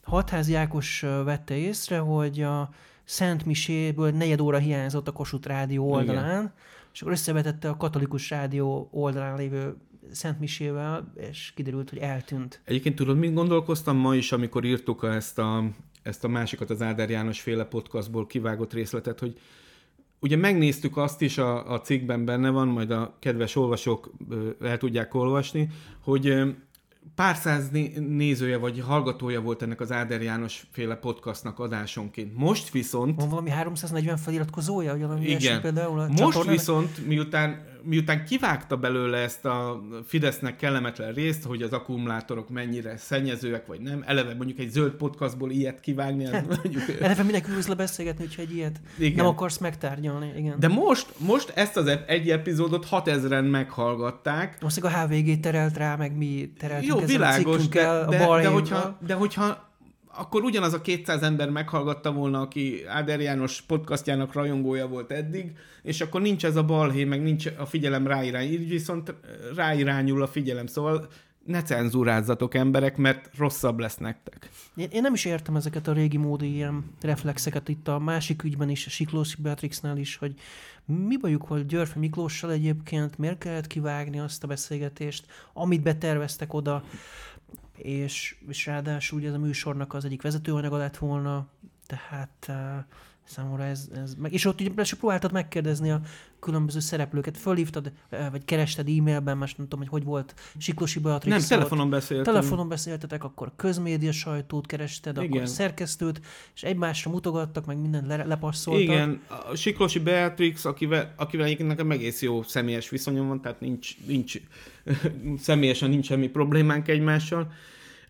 Hatházi Ákos vette észre, hogy a Szent Miséből negyed óra hiányzott a Kossuth Rádió oldalán, Igen. és akkor összevetette a katolikus rádió oldalán lévő Szent Misével, és kiderült, hogy eltűnt. Egyébként tudod, mit gondolkoztam ma is, amikor írtuk ezt a, ezt a másikat, az Áder János féle podcastból kivágott részletet, hogy ugye megnéztük azt is, a, a cikkben benne van, majd a kedves olvasók el tudják olvasni, hogy pár száz né- nézője vagy hallgatója volt ennek az Áder János féle podcastnak adásonként. Most viszont Van valami 340 feliratkozója, vagy valami Igen. például a Most csatornának? viszont, miután, miután kivágta belőle ezt a Fidesznek kellemetlen részt, hogy az akkumulátorok mennyire szennyezőek, vagy nem, eleve mondjuk egy zöld podcastból ilyet kivágni, az mondjuk... Eleve mindenki ülsz le beszélgetni, hogyha egy ilyet Igen. nem akarsz megtárgyalni. Igen. De most, most ezt az egy epizódot 6000-en meghallgatták, Most a HVG terelt rá, meg mi tereltünk Jó, világos, a de, de, a de, hogyha, de hogyha akkor ugyanaz a 200 ember meghallgatta volna, aki Áder János podcastjának rajongója volt eddig, és akkor nincs ez a balhé, meg nincs a figyelem ráirány, így viszont ráirányul a figyelem, szóval ne cenzúrázzatok emberek, mert rosszabb lesz nektek. Én, én nem is értem ezeket a régi módi ilyen reflexeket itt a másik ügyben is, a Siklósi Beatrixnál is, hogy mi bajuk volt Györfi Miklóssal egyébként, miért kellett kivágni azt a beszélgetést, amit beterveztek oda, és, és ráadásul ugye ez a műsornak az egyik vezetőanyaga lett volna, tehát uh, számomra ez, ez meg, és ott ugye próbáltad megkérdezni a különböző szereplőket, fölhívtad, eh, vagy kerested e-mailben, most nem tudom, hogy hogy volt, Siklósi Beatrix Nem, telefonon beszéltünk. Telefonon beszéltetek, akkor közmédia sajtót kerested, Igen. akkor szerkesztőt, és egymásra mutogattak, meg mindent le, lepasszoltak. Igen, a Siklósi Beatrix, akivel, akivel egyébként nekem egész jó személyes viszonyom van, tehát nincs, nincs személyesen nincs semmi problémánk egymással.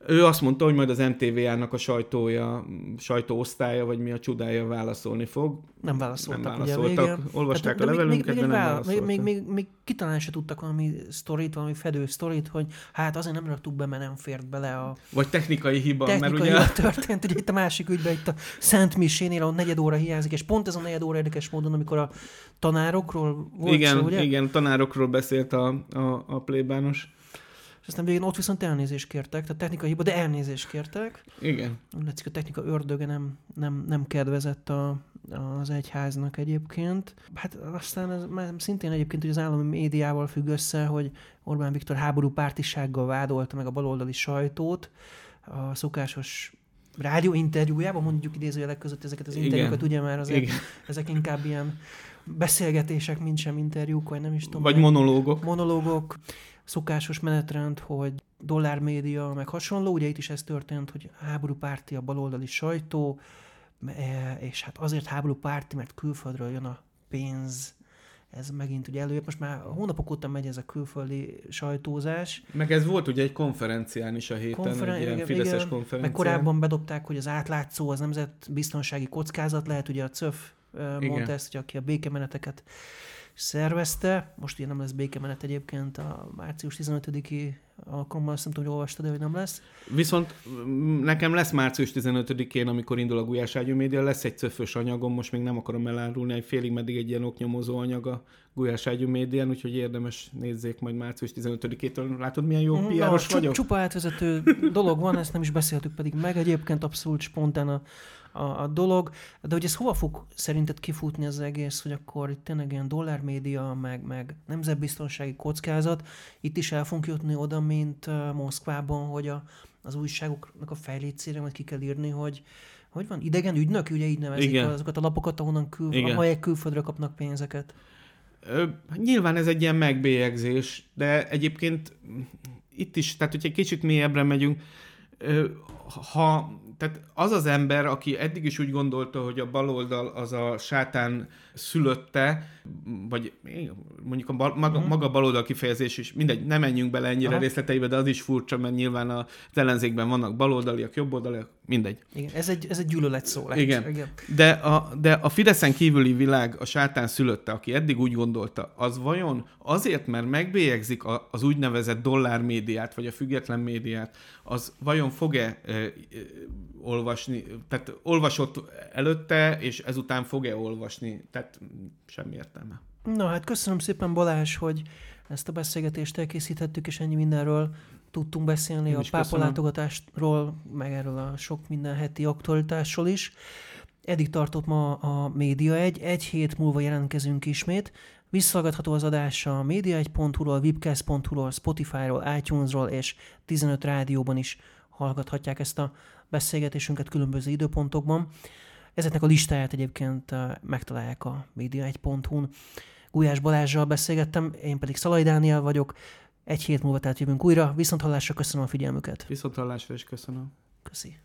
Ő azt mondta, hogy majd az MTV-ának a sajtója, sajtóosztálya, vagy mi a csodája válaszolni fog. Nem válaszoltak, nem válaszoltak ugye. Olvasták Hát, a levelünket, még, de még, nem még, válaszoltak. még, még, még, még kitalán se tudtak valami sztorit, valami fedő sztorit, hogy hát azért nem raktuk be, mert nem fért bele a Vagy technikai hiba, technikai mert ugye... történt. Ugye itt a másik ügyben, itt a Szent Misénél, ahol negyed óra hiányzik, és pont ez a negyed óra érdekes módon, amikor a tanárokról volt igen, szó, ugye? igen, tanárokról beszélt a, a, a plébános. És aztán végén ott viszont elnézést kértek, tehát technikai hiba, de elnézést kértek. Igen. Látszik, a technika ördöge nem, nem, nem kedvezett a, az egyháznak egyébként. Hát aztán ez már szintén egyébként hogy az állami médiával függ össze, hogy Orbán Viktor háború pártisággal vádolta meg a baloldali sajtót a szokásos rádióinterjújában, mondjuk idézőjelek között ezeket az interjúkat, ugye már azért Igen. ezek inkább ilyen beszélgetések, mint sem interjúk, vagy nem is tudom. Vagy meg- monológok. monológok, szokásos menetrend, hogy dollármédia, meg hasonló. Ugye itt is ez történt, hogy háborúpárti a baloldali sajtó, e, és hát azért háborúpárti, mert külföldről jön a pénz. Ez megint ugye előjött. Most már hónapok óta megy ez a külföldi sajtózás. Meg ez volt ugye egy konferencián is a héten, Konferen- egy ilyen igen, fideszes igen. konferencián. Meg korábban bedobták, hogy az átlátszó az nemzetbiztonsági kockázat lehet, ugye a CÖF mondta Igen. ezt, hogy aki a békemeneteket szervezte. Most ugye nem lesz békemenet egyébként a március 15-i alkalommal, azt nem tudom, hogy olvastad, de hogy nem lesz. Viszont mm, nekem lesz március 15-én, amikor indul a Gulyás Ágyú Média, lesz egy cöfös anyagom, most még nem akarom elárulni, egy félig meddig egy ilyen oknyomozó anyag a Gulyás Ágyú Médián, úgyhogy érdemes nézzék majd március 15-től. Látod, milyen jó Mhm, piáros csup- vagyok? Csupa átvezető dolog van, ezt nem is beszéltük pedig meg, egyébként abszolút spontán a, a, a dolog, de hogy ez hova fog szerinted kifutni az egész, hogy akkor itt tényleg ilyen dollármédia, meg, meg nemzetbiztonsági kockázat, itt is el fogunk jutni oda, mint uh, Moszkvában, hogy a, az újságoknak a fejlétszére majd ki kell írni, hogy hogy van, idegen ügynök, ugye így nevezik Igen. azokat a lapokat, ahonnan kül, Igen. amelyek külföldre kapnak pénzeket. Ö, nyilván ez egy ilyen megbélyegzés, de egyébként itt is, tehát hogyha egy kicsit mélyebbre megyünk, ö, ha, tehát az az ember, aki eddig is úgy gondolta, hogy a baloldal az a sátán szülötte, vagy mondjuk a bal, maga, Mhm. maga baloldal kifejezés is, mindegy, nem menjünk bele ennyire Aha. részleteibe, de az is furcsa, mert nyilván a ellenzékben vannak baloldaliak, jobboldaliak, mindegy. Igen, ez egy, ez egy gyűlölet szó lehet. Igen. Igen. De a, de a Fideszen kívüli világ, a sátán szülötte, aki eddig úgy gondolta, az vajon azért, mert megbélyegzik a, az úgynevezett dollármédiát, vagy a független médiát, az vajon fog-e e, e, olvasni, tehát olvasott előtte, és ezután fog-e olvasni, tehát mm, semmi értelme. Na hát köszönöm szépen Balázs, hogy ezt a beszélgetést elkészítettük, és ennyi mindenről tudtunk beszélni, Én a pápa látogatásról, meg erről a sok minden heti aktualitásról is. Eddig tartott ma a Média egy, egy hét múlva jelentkezünk ismét. Visszallgatható az adás a média1.hu-ról, webcast.hu-ról, Spotify-ról, iTunes-ról és 15 rádióban is hallgathatják ezt a beszélgetésünket különböző időpontokban. Ezeknek a listáját egyébként megtalálják a média1.hu-n. Gulyás Balázsral beszélgettem, én pedig Szalai Dániel vagyok. Egy hét múlva tehát jövünk újra. Viszont hallásra köszönöm a figyelmüket. Viszont hallásra is köszönöm. Köszi.